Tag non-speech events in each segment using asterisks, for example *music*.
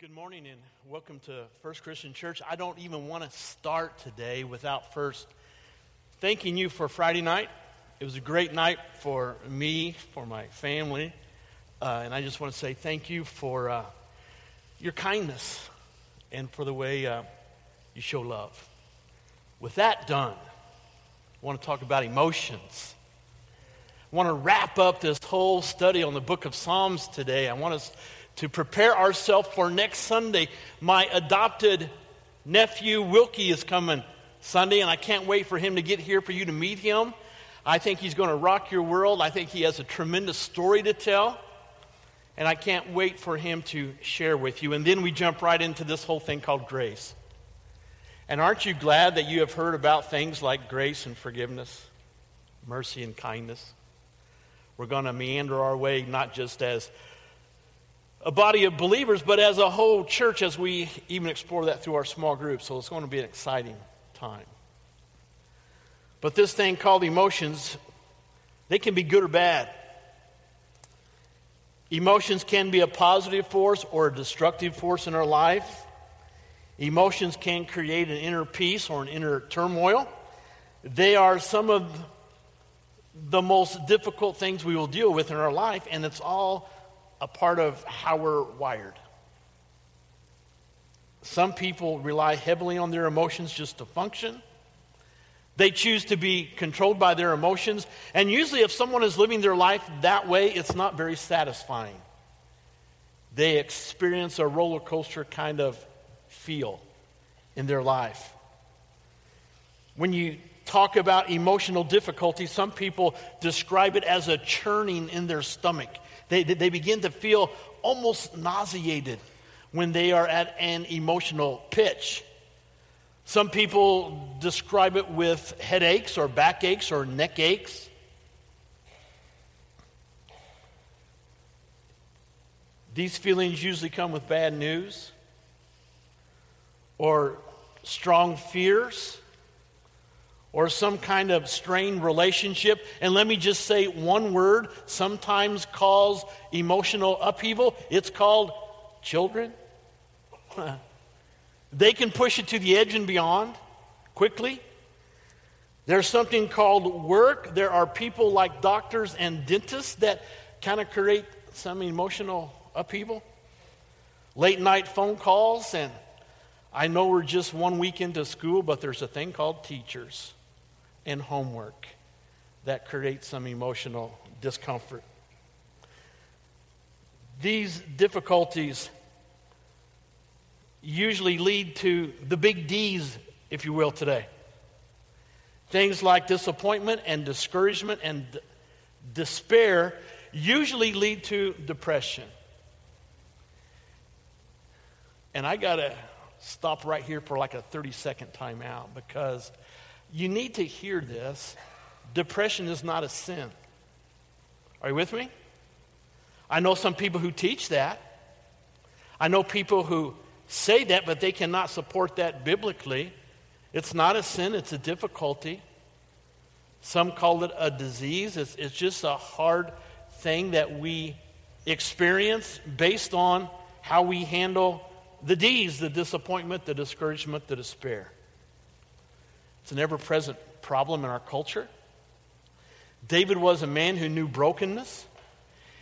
Good morning and welcome to First Christian Church. I don't even want to start today without first thanking you for Friday night. It was a great night for me, for my family, uh, and I just want to say thank you for uh, your kindness and for the way uh, you show love. With that done, I want to talk about emotions. I want to wrap up this whole study on the book of Psalms today. I want us to prepare ourselves for next Sunday. My adopted nephew, Wilkie, is coming Sunday, and I can't wait for him to get here for you to meet him. I think he's going to rock your world. I think he has a tremendous story to tell. And I can't wait for him to share with you. And then we jump right into this whole thing called grace. And aren't you glad that you have heard about things like grace and forgiveness, mercy and kindness? We're going to meander our way not just as a body of believers, but as a whole church as we even explore that through our small groups. So it's going to be an exciting time. But this thing called emotions, they can be good or bad. Emotions can be a positive force or a destructive force in our life. Emotions can create an inner peace or an inner turmoil. They are some of the most difficult things we will deal with in our life, and it's all a part of how we're wired. Some people rely heavily on their emotions just to function. They choose to be controlled by their emotions. And usually, if someone is living their life that way, it's not very satisfying. They experience a roller coaster kind of feel in their life. When you talk about emotional difficulty, some people describe it as a churning in their stomach. They, they begin to feel almost nauseated when they are at an emotional pitch. Some people describe it with headaches or backaches or neck aches. These feelings usually come with bad news or strong fears or some kind of strained relationship. And let me just say one word sometimes cause emotional upheaval. It's called children. *laughs* they can push it to the edge and beyond quickly. There's something called work. There are people like doctors and dentists that kind of create some emotional upheaval. Late night phone calls, and I know we're just one week into school, but there's a thing called teachers and homework that create some emotional discomfort. These difficulties usually lead to the big D's, if you will, today. Things like disappointment and discouragement and d- despair usually lead to depression. And I got to stop right here for like a 30 second timeout because you need to hear this. Depression is not a sin. Are you with me? I know some people who teach that. I know people who say that, but they cannot support that biblically. It's not a sin, it's a difficulty. Some call it a disease. It's, it's just a hard thing that we experience based on how we handle the D's the disappointment, the discouragement, the despair. It's an ever present problem in our culture. David was a man who knew brokenness.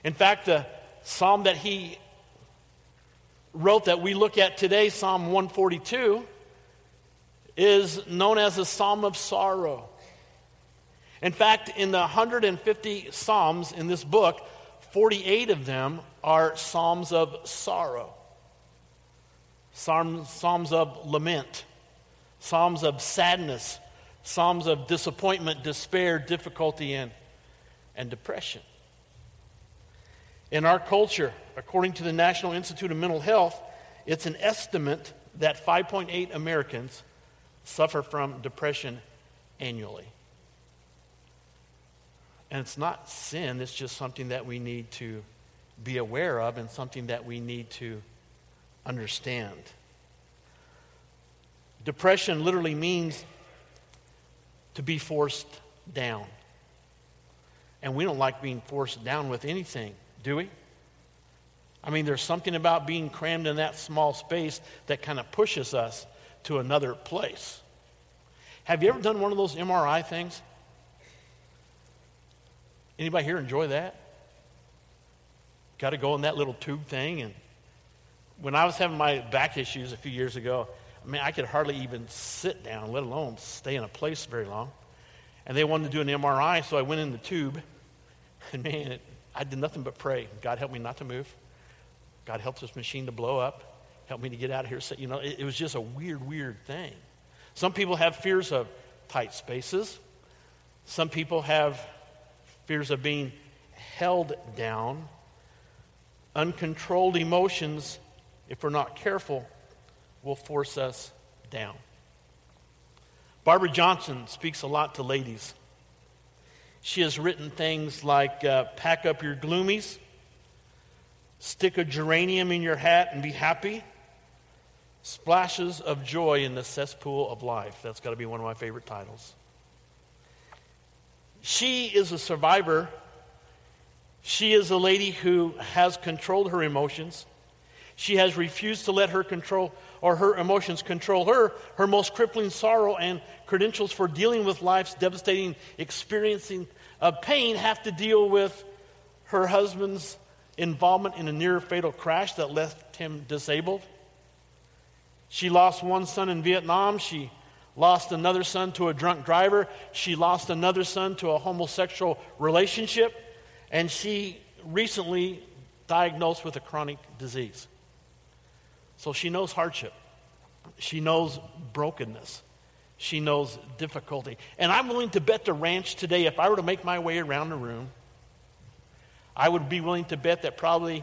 In fact, the psalm that he wrote that we look at today, Psalm 142, is known as a psalm of sorrow. In fact, in the 150 psalms in this book, 48 of them are psalms of sorrow, psalms, psalms of lament. Psalms of sadness, Psalms of disappointment, despair, difficulty, and, and depression. In our culture, according to the National Institute of Mental Health, it's an estimate that 5.8 Americans suffer from depression annually. And it's not sin, it's just something that we need to be aware of and something that we need to understand. Depression literally means to be forced down. And we don't like being forced down with anything, do we? I mean, there's something about being crammed in that small space that kind of pushes us to another place. Have you ever done one of those MRI things? Anybody here enjoy that? Got to go in that little tube thing. And when I was having my back issues a few years ago, I mean, I could hardly even sit down, let alone stay in a place very long. And they wanted to do an MRI, so I went in the tube. And man, it, I did nothing but pray. God help me not to move. God help this machine to blow up. Help me to get out of here. So, you know, it, it was just a weird, weird thing. Some people have fears of tight spaces. Some people have fears of being held down. Uncontrolled emotions, if we're not careful, will force us down. Barbara Johnson speaks a lot to ladies. She has written things like uh, pack up your gloomies, stick a geranium in your hat and be happy, splashes of joy in the cesspool of life. That's got to be one of my favorite titles. She is a survivor. She is a lady who has controlled her emotions. She has refused to let her control or her emotions control her. Her most crippling sorrow and credentials for dealing with life's devastating experiencing of pain have to deal with her husband's involvement in a near fatal crash that left him disabled. She lost one son in Vietnam. She lost another son to a drunk driver. She lost another son to a homosexual relationship. And she recently diagnosed with a chronic disease. So she knows hardship. She knows brokenness. She knows difficulty. And I'm willing to bet the ranch today, if I were to make my way around the room, I would be willing to bet that probably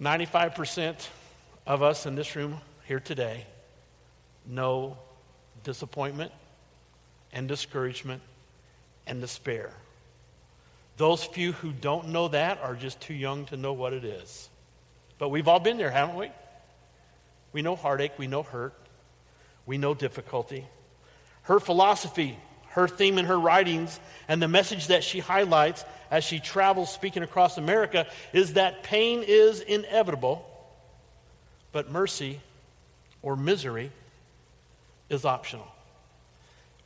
95% of us in this room here today know disappointment and discouragement and despair. Those few who don't know that are just too young to know what it is. But we've all been there, haven't we? We know heartache, we know hurt, we know difficulty. Her philosophy, her theme in her writings, and the message that she highlights as she travels speaking across America is that pain is inevitable, but mercy or misery is optional.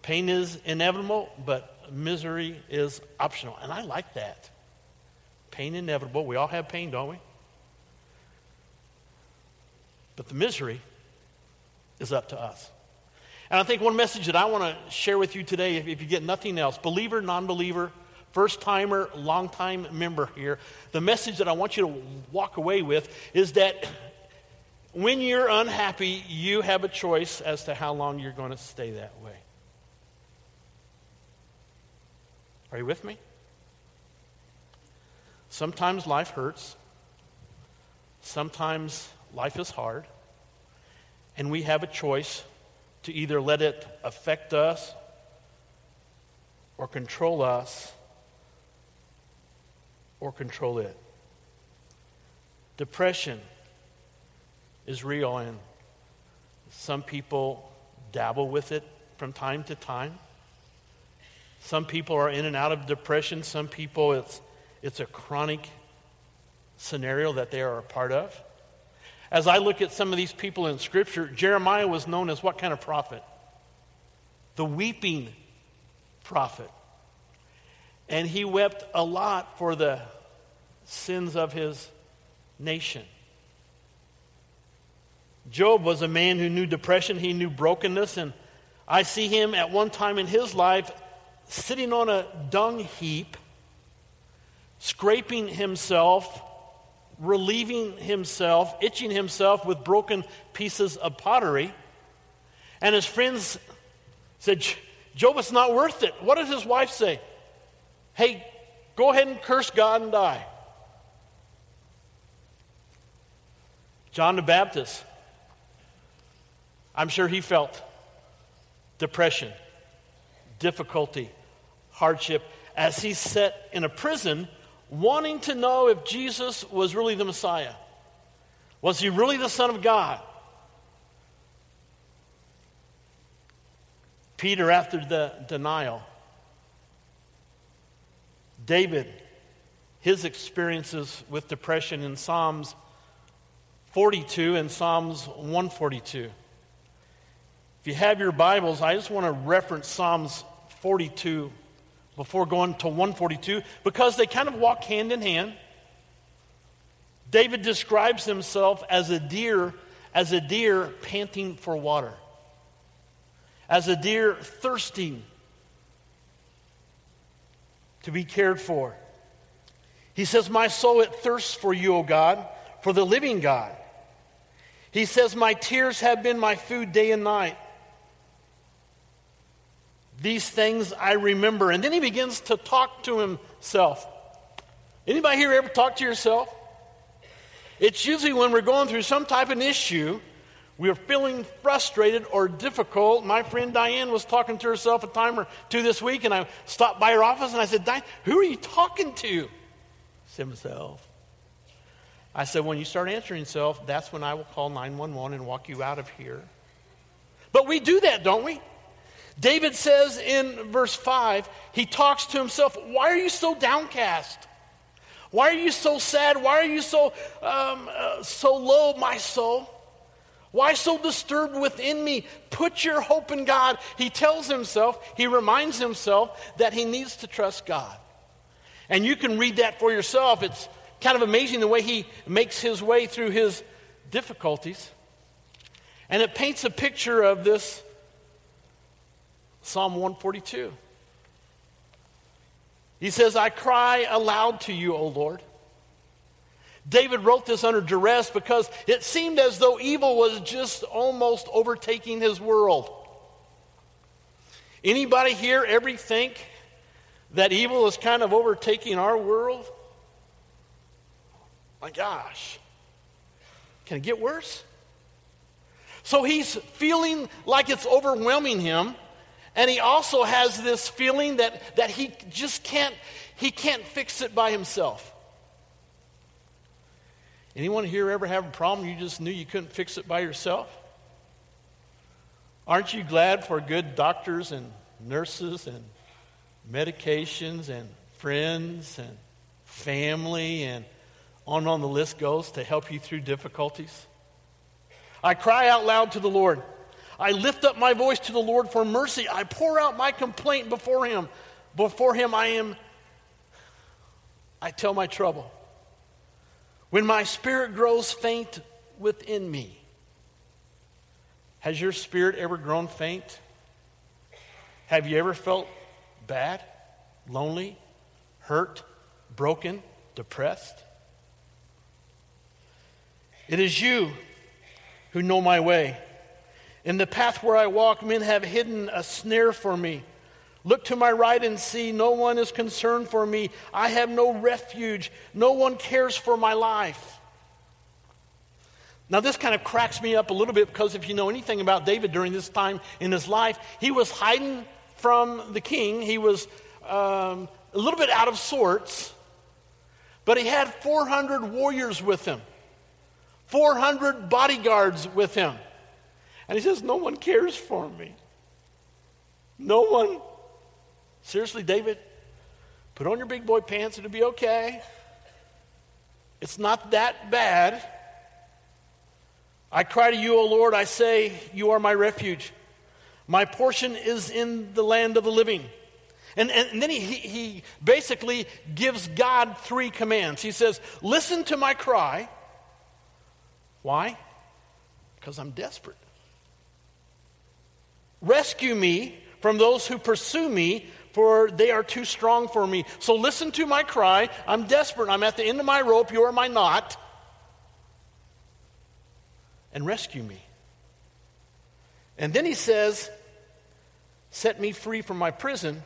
Pain is inevitable, but misery is optional. And I like that. Pain inevitable. We all have pain, don't we? But the misery is up to us. And I think one message that I want to share with you today, if, if you get nothing else, believer, non believer, first timer, long time member here, the message that I want you to walk away with is that when you're unhappy, you have a choice as to how long you're going to stay that way. Are you with me? Sometimes life hurts. Sometimes life is hard. And we have a choice to either let it affect us or control us or control it. Depression is real, and some people dabble with it from time to time. Some people are in and out of depression. Some people, it's, it's a chronic scenario that they are a part of. As I look at some of these people in Scripture, Jeremiah was known as what kind of prophet? The weeping prophet. And he wept a lot for the sins of his nation. Job was a man who knew depression, he knew brokenness, and I see him at one time in his life sitting on a dung heap, scraping himself, relieving himself, itching himself with broken pieces of pottery. And his friends said, Job, it's not worth it. What did his wife say? Hey, go ahead and curse God and die. John the Baptist, I'm sure he felt depression, difficulty, hardship as he sat in a prison wanting to know if Jesus was really the Messiah. Was he really the Son of God? Peter, after the denial, David, his experiences with depression in Psalms 42 and Psalms 142. If you have your Bibles, I just want to reference Psalms 42 before going to 142 because they kind of walk hand in hand. David describes himself as a deer, as a deer panting for water, as a deer thirsting to be cared for. He says, My soul, it thirsts for you, O God, for the living God. He says, My tears have been my food day and night. These things I remember. And then he begins to talk to himself. Anybody here ever talk to yourself? It's usually when we're going through some type of an issue, we're feeling frustrated or difficult. My friend Diane was talking to herself a time or two this week, and I stopped by her office and I said, Diane, who are you talking to? She said, myself. I said, when you start answering yourself, that's when I will call 911 and walk you out of here. But we do that, don't we? David says in verse 5, he talks to himself, Why are you so downcast? Why are you so sad? Why are you so, um, uh, so low, my soul? Why so disturbed within me? Put your hope in God. He tells himself, he reminds himself that he needs to trust God. And you can read that for yourself. It's kind of amazing the way he makes his way through his difficulties. And it paints a picture of this Psalm 142. He says, I cry aloud to you, O Lord. David wrote this under duress because it seemed as though evil was just almost overtaking his world. Anybody here ever think that evil is kind of overtaking our world? My gosh. Can it get worse? So he's feeling like it's overwhelming him. And he also has this feeling that, that he just can't, he can't fix it by himself. Anyone here ever have a problem you just knew you couldn't fix it by yourself? Aren't you glad for good doctors and nurses and medications and friends and family and on and on the list goes to help you through difficulties? I cry out loud to the Lord. I lift up my voice to the Lord for mercy. I pour out my complaint before him. Before him I am I tell my trouble. When my spirit grows faint within me. Has your spirit ever grown faint? Have you ever felt bad, lonely, hurt, broken, depressed? It is you who know my way. In the path where I walk, men have hidden a snare for me. Look to my right and see, no one is concerned for me. I have no refuge. No one cares for my life. Now, this kind of cracks me up a little bit because if you know anything about David during this time in his life, he was hiding from the king. He was um, a little bit out of sorts, but he had 400 warriors with him, 400 bodyguards with him. And he says, No one cares for me. No one. Seriously, David, put on your big boy pants and it'll be okay. It's not that bad. I cry to you, O Lord. I say, You are my refuge. My portion is in the land of the living. And, and, and then he, he basically gives God three commands. He says, Listen to my cry. Why? Because I'm desperate. Rescue me from those who pursue me, for they are too strong for me. So listen to my cry. I'm desperate. I'm at the end of my rope. You are my knot. And rescue me. And then he says, Set me free from my prison.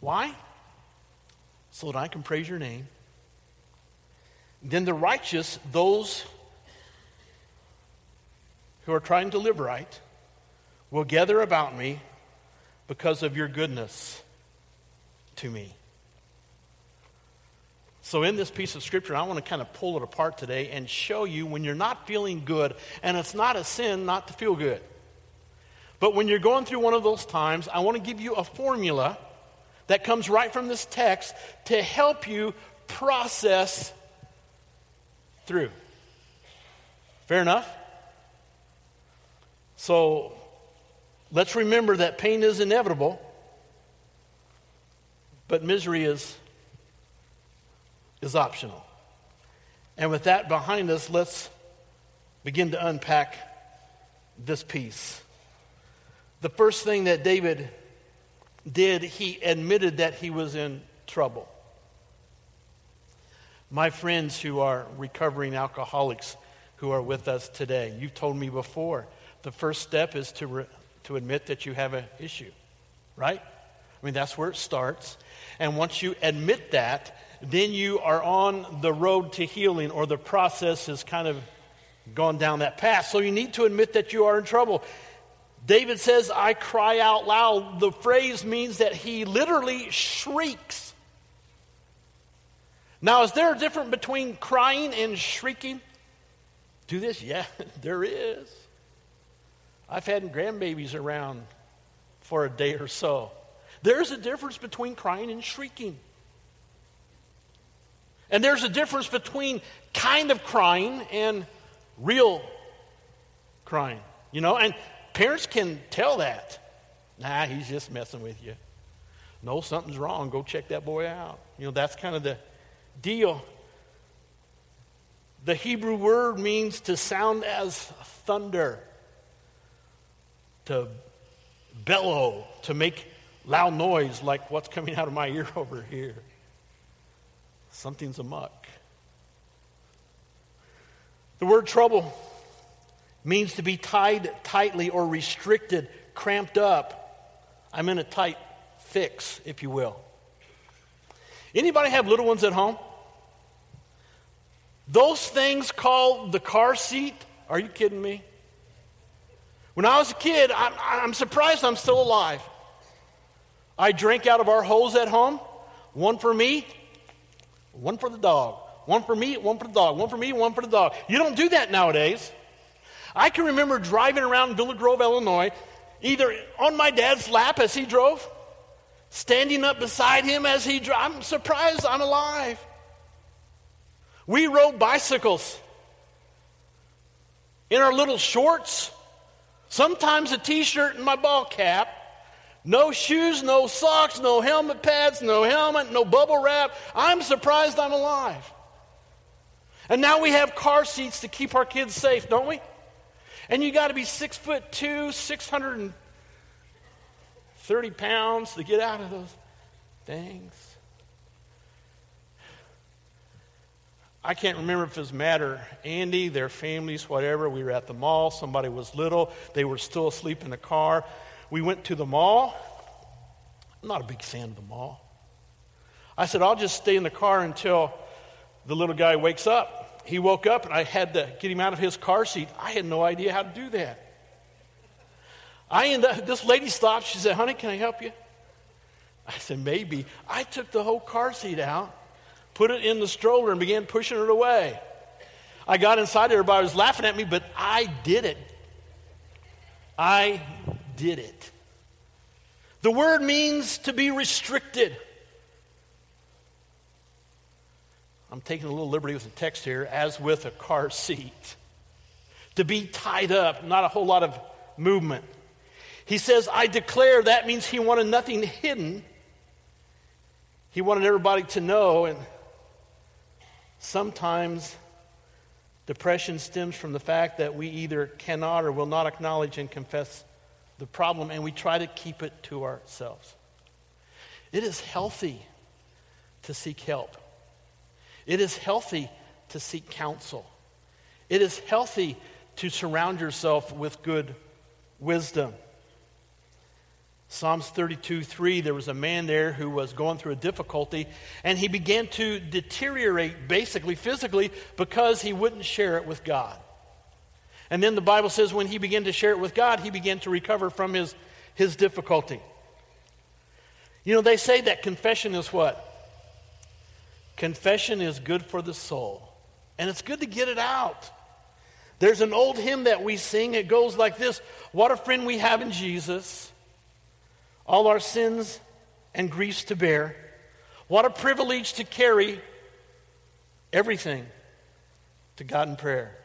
Why? So that I can praise your name. Then the righteous, those who are trying to live right, will gather about me because of your goodness to me. So, in this piece of scripture, I want to kind of pull it apart today and show you when you're not feeling good, and it's not a sin not to feel good. But when you're going through one of those times, I want to give you a formula that comes right from this text to help you process through. Fair enough? So let's remember that pain is inevitable, but misery is, is optional. And with that behind us, let's begin to unpack this piece. The first thing that David did, he admitted that he was in trouble. My friends who are recovering alcoholics who are with us today, you've told me before, the first step is to, re- to admit that you have an issue, right? I mean, that's where it starts. And once you admit that, then you are on the road to healing, or the process has kind of gone down that path. So you need to admit that you are in trouble. David says, I cry out loud. The phrase means that he literally shrieks. Now, is there a difference between crying and shrieking? Do this? *laughs* Yeah, there is. I've had grandbabies around for a day or so. There's a difference between crying and shrieking. And there's a difference between kind of crying and real crying. You know, and parents can tell that. Nah, he's just messing with you. No, something's wrong. Go check that boy out. You know, that's kind of the deal. The Hebrew word means to sound as thunder, to bellow, to make loud noise like what's coming out of my *laughs* ear over here. Something's amuck. The word trouble means to be tied tightly or restricted, cramped up. I'm in a tight fix, if you will. Anybody have little ones at home? Those things called the car seat, are you kidding me? When I was a kid, I'm, I'm surprised I'm still alive. I drank out of our hose at home, one for me, one for the dog. One for me, one for the dog. One for me, one for the dog. You don't do that nowadays. I can remember driving around Villa Grove, Illinois, either on my dad's lap as he drove, standing up beside him as he drove. I'm surprised I'm alive. We rode bicycles in our little shorts, sometimes a t shirt and my ball cap. No shoes, no socks, no helmet pads, no helmet, no bubble wrap. I'm surprised I'm alive. And now we have car seats to keep our kids safe, don't we? And you got to be six foot two, 630 pounds to get out of those things. I can't remember if it was Matt or Andy, their families, whatever. We were at the mall. Somebody was little. They were still asleep in the car. We went to the mall. I'm not a big fan of the mall. I said, I'll just stay in the car until the little guy wakes up. He woke up and I had to get him out of his car seat. I had no idea how to do that. I ended up, this lady stopped. She said, Honey, can I help you? I said, Maybe. I took the whole car seat out put it in the stroller, and began pushing it away. I got inside, everybody was laughing at me, but I did it. I did it. The word means to be restricted. I'm taking a little liberty with the text here, as with a car seat. To be tied up, not a whole lot of movement. He says, I declare, that means he wanted nothing hidden. He wanted everybody to know, and Sometimes depression stems from the fact that we either cannot or will not acknowledge and confess the problem, and we try to keep it to ourselves. It is healthy to seek help. It is healthy to seek counsel. It is healthy to surround yourself with good wisdom. Psalms 32 3, there was a man there who was going through a difficulty, and he began to deteriorate, basically physically, because he wouldn't share it with God. And then the Bible says when he began to share it with God, he began to recover from his, his difficulty. You know, they say that confession is what? Confession is good for the soul. And it's good to get it out. There's an old hymn that we sing. It goes like this What a friend we have in Jesus all our sins and griefs to bear. What a privilege to carry everything to God in prayer.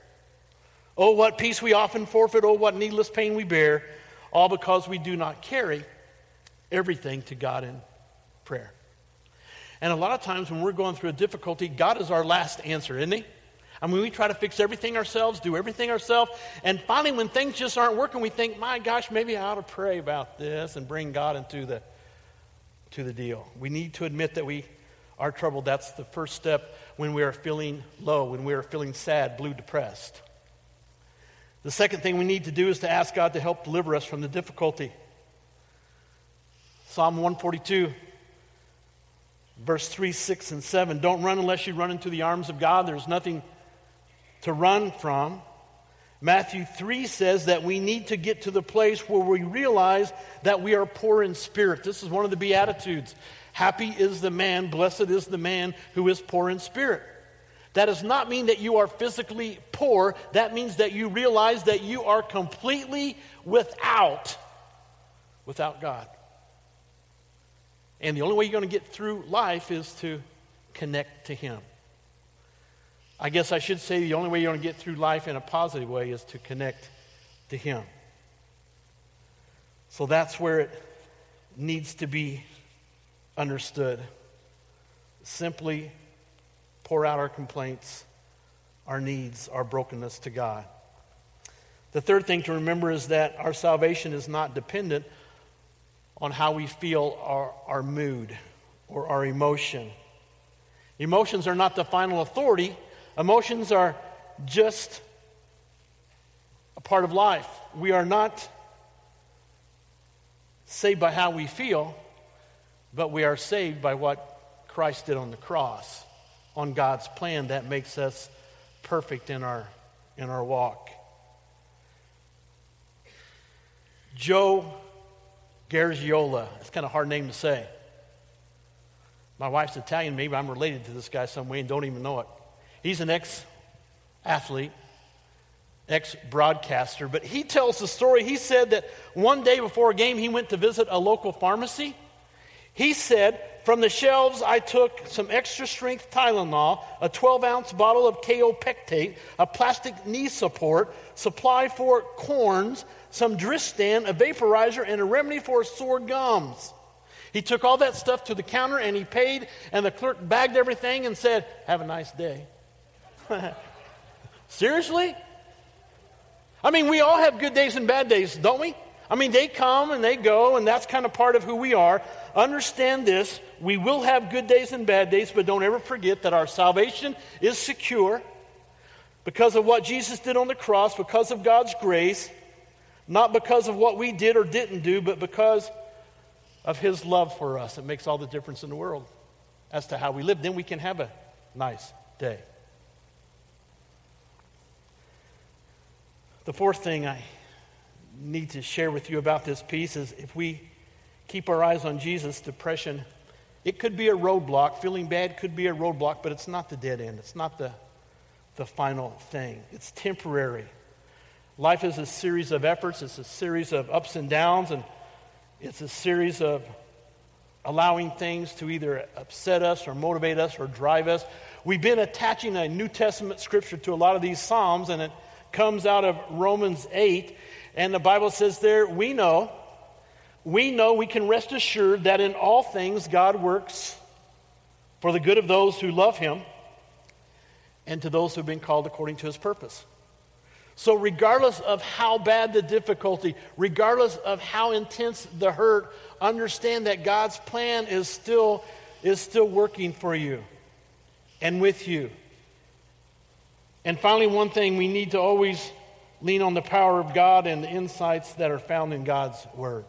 Oh, what peace we often forfeit. Oh, what needless pain we bear. All because we do not carry everything to God in prayer. And a lot of times when we're going through a difficulty, God is our last answer, isn't He? I mean, we try to fix everything ourselves, do everything ourselves, and finally, when things just aren't working, we think, my gosh, maybe I ought to pray about this and bring God into the, to the deal. We need to admit that we are troubled. That's the first step when we are feeling low, when we are feeling sad, blue, depressed. The second thing we need to do is to ask God to help deliver us from the difficulty. Psalm 142 verse 3, 6, and 7. Don't run unless you run into the arms of God. There's nothing to run from. Matthew 3 says that we need to get to the place where we realize that we are poor in spirit. This is one of the Beatitudes. Happy is the man, blessed is the man who is poor in spirit. That does not mean that you are physically poor. That means that you realize that you are completely without without God. And the only way you're going to get through life is to connect to Him. I guess I should say the only way you're going to get through life in a positive way is to connect to Him. So that's where it needs to be understood. Simply pour out our complaints, our needs, our brokenness to God. The third thing to remember is that our salvation is not dependent on how we feel our, our mood or our emotion. Emotions are not the final authority, emotions are just a part of life. We are not saved by how we feel, but we are saved by what Christ did on the cross, on God's plan that makes us perfect in our, in our walk. Joe Garagiola. It's kind of a hard name to say. My wife's Italian. Maybe I'm related to this guy some way and don't even know it. He's an ex athlete, ex broadcaster, but he tells the story. He said that one day before a game, he went to visit a local pharmacy. He said, From the shelves, I took some extra strength Tylenol, a 12 ounce bottle of kaopectate, a plastic knee support, supply for corns, some Dristan, a vaporizer, and a remedy for sore gums. He took all that stuff to the counter and he paid, and the clerk bagged everything and said, Have a nice day. *laughs* Seriously? I mean, we all have good days and bad days, don't we? I mean, they come and they go, and that's kind of part of who we are. Understand this we will have good days and bad days, but don't ever forget that our salvation is secure because of what Jesus did on the cross, because of God's grace. Not because of what we did or didn't do, but because of His love for us. It makes all the difference in the world as to how we live. Then we can have a nice day. The fourth thing I need to share with you about this piece is if we keep our eyes on Jesus, depression, it could be a roadblock. Feeling bad could be a roadblock, but it's not the dead end. It's not the, the final thing. It's temporary. Life is a series of efforts, it's a series of ups and downs, and it's a series of allowing things to either upset us or motivate us or drive us. We've been attaching a New Testament scripture to a lot of these Psalms, and it comes out of Romans 8. And the Bible says there, we know, we know, we can rest assured that in all things God works for the good of those who love Him and to those who have been called according to His purpose. So, regardless of how bad the difficulty, regardless of how intense the hurt, understand that God's plan is still, is still working for you and with you. And finally, one thing we need to always lean on the power of God and the insights that are found in God's Word.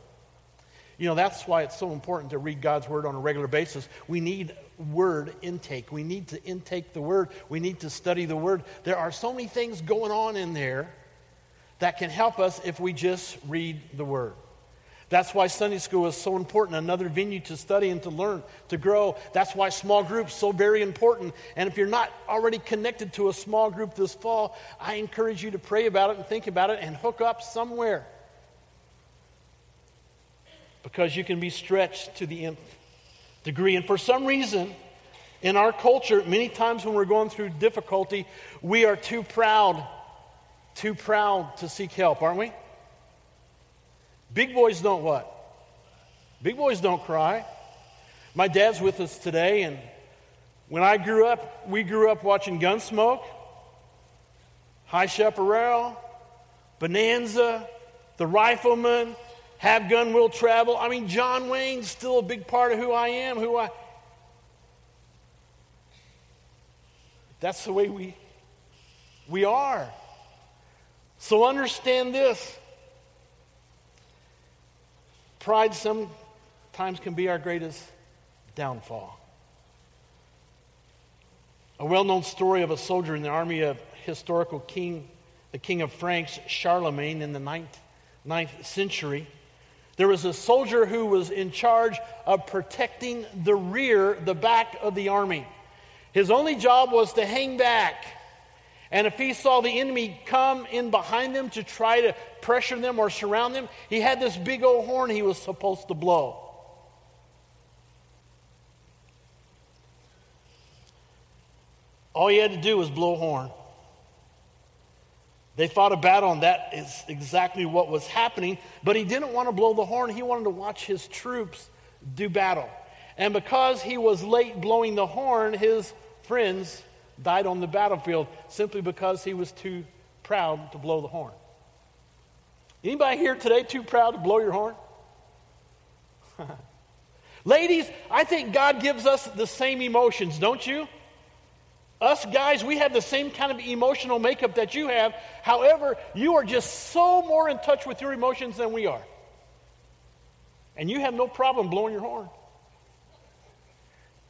You know, that's why it's so important to read God's Word on a regular basis. We need word intake. We need to intake the word. We need to study the word. There are so many things going on in there that can help us if we just read the word. That's why Sunday school is so important, another venue to study and to learn, to grow. That's why small groups so very important. And if you're not already connected to a small group this fall, I encourage you to pray about it and think about it and hook up somewhere. Because you can be stretched to the nth degree. And for some reason, In our culture, many times when we're going through difficulty, we are too proud, too proud to seek help, aren't we? Big boys don't what? Big boys don't cry. My dad's with us today, and when I grew up, we grew up watching Gunsmoke, High Chaparral, Bonanza, The Rifleman, Have Gun Will Travel. I mean, John Wayne's still a big part of who I am, who I. That's the way we, we are. So understand this. Pride sometimes can be our greatest downfall. A well known story of a soldier in the army of historical king, the king of Franks, Charlemagne, in the ninth, ninth century. There was a soldier who was in charge of protecting the rear, the back of the army. His only job was to hang back. And if he saw the enemy come in behind them to try to pressure them or surround them, he had this big old horn he was supposed to blow. All he had to do was blow a horn. They fought a battle, and that is exactly what was happening. But he didn't want to blow the horn, he wanted to watch his troops do battle. And because he was late blowing the horn, his friends died on the battlefield simply because he was too proud to blow the horn. Anybody here today too proud to blow your horn? *laughs* Ladies, I think God gives us the same emotions, don't you? Us guys, we have the same kind of emotional makeup that you have. However, you are just so more in touch with your emotions than we are. And you have no problem blowing your horn.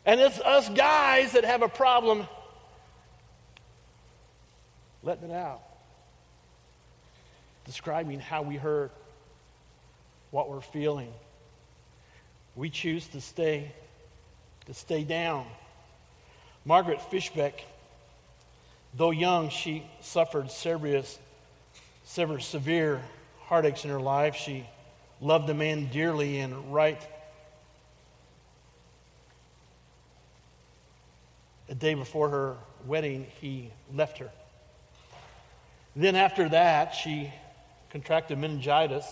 And it's us guys that have a problem letting it out, describing how we hurt, what we're feeling. We choose to stay, to stay down. Margaret Fishback, though young, she suffered serious, severe heartaches in her life. She loved a man dearly and right a day before her wedding, he left her. Then, after that, she contracted meningitis.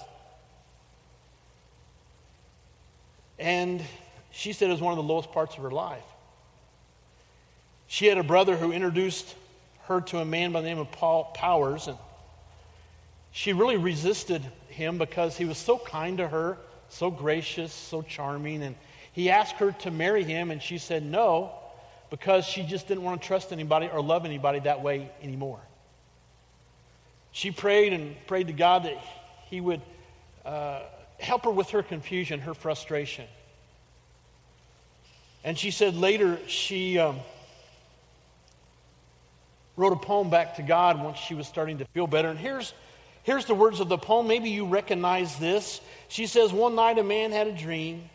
And she said it was one of the lowest parts of her life. She had a brother who introduced her to a man by the name of Paul Powers, and she really resisted him because he was so kind to her, so gracious, so charming, and he asked her to marry him, and she said no because she just didn't want to trust anybody or love anybody that way anymore. She prayed and prayed to God that He would uh, help her with her confusion, her frustration. And she said later she. Um, wrote a poem back to God once she was starting to feel better. And here's, here's the words of the poem. Maybe you recognize this. She says, One night a man had a dream,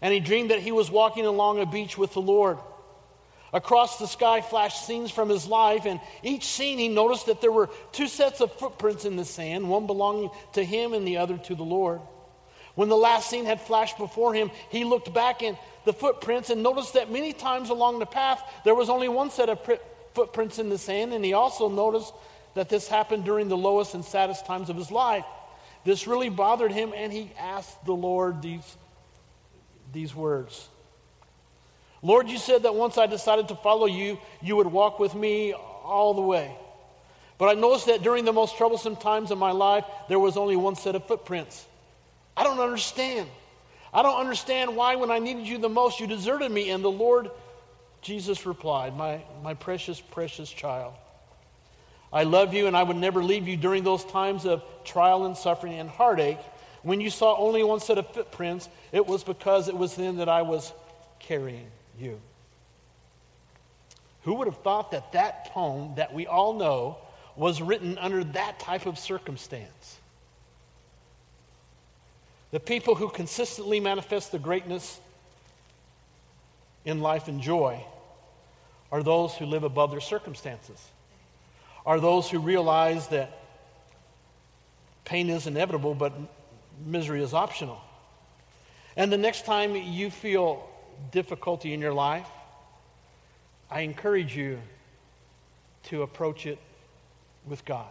and he dreamed that he was walking along a beach with the Lord. Across the sky flashed scenes from his life, and each scene he noticed that there were two sets of footprints in the sand, one belonging to him and the other to the Lord. When the last scene had flashed before him, he looked back in the footprints and noticed that many times along the path there was only one set of footprints in the sand, and he also noticed that this happened during the lowest and saddest times of his life. This really bothered him, and he asked the Lord these, these words Lord, you said that once I decided to follow you, you would walk with me all the way. But I noticed that during the most troublesome times of my life, there was only one set of footprints. I don't understand. I don't understand why, when I needed you the most, you deserted me. And the Lord Jesus replied, My, my precious, precious child, I love you and I would never leave you during those times of trial and suffering and heartache. When you saw only one set of footprints, it was because it was then that I was carrying you. Who would have thought that that poem that we all know was written under that type of circumstance? The people who consistently manifest the greatness in life and joy are those who live above their circumstances, are those who realize that pain is inevitable, but misery is optional. And the next time you feel difficulty in your life, I encourage you to approach it with God.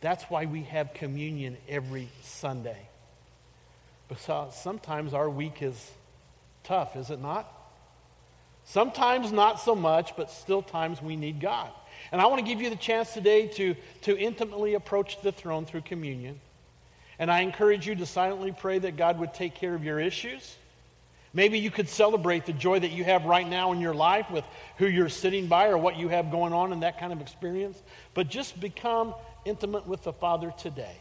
That's why we have communion every Sunday. Because sometimes our week is tough, is it not? Sometimes not so much, but still times we need God. And I want to give you the chance today to, to intimately approach the throne through communion. And I encourage you to silently pray that God would take care of your issues. Maybe you could celebrate the joy that you have right now in your life with who you're sitting by or what you have going on in that kind of experience. But just become intimate with the Father today.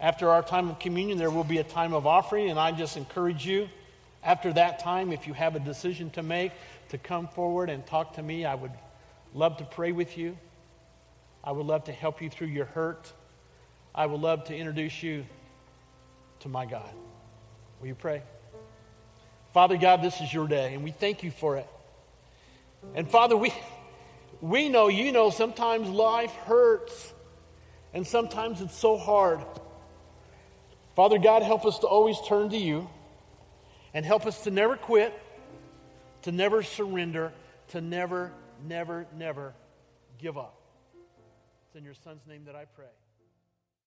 After our time of communion, there will be a time of offering, and I just encourage you after that time, if you have a decision to make, to come forward and talk to me. I would love to pray with you. I would love to help you through your hurt. I would love to introduce you to my God. Will you pray? Father God, this is your day, and we thank you for it. And Father, we, we know, you know, sometimes life hurts, and sometimes it's so hard. Father God, help us to always turn to you, and help us to never quit, to never surrender, to never, never, never give up. It's in your Son's name that I pray.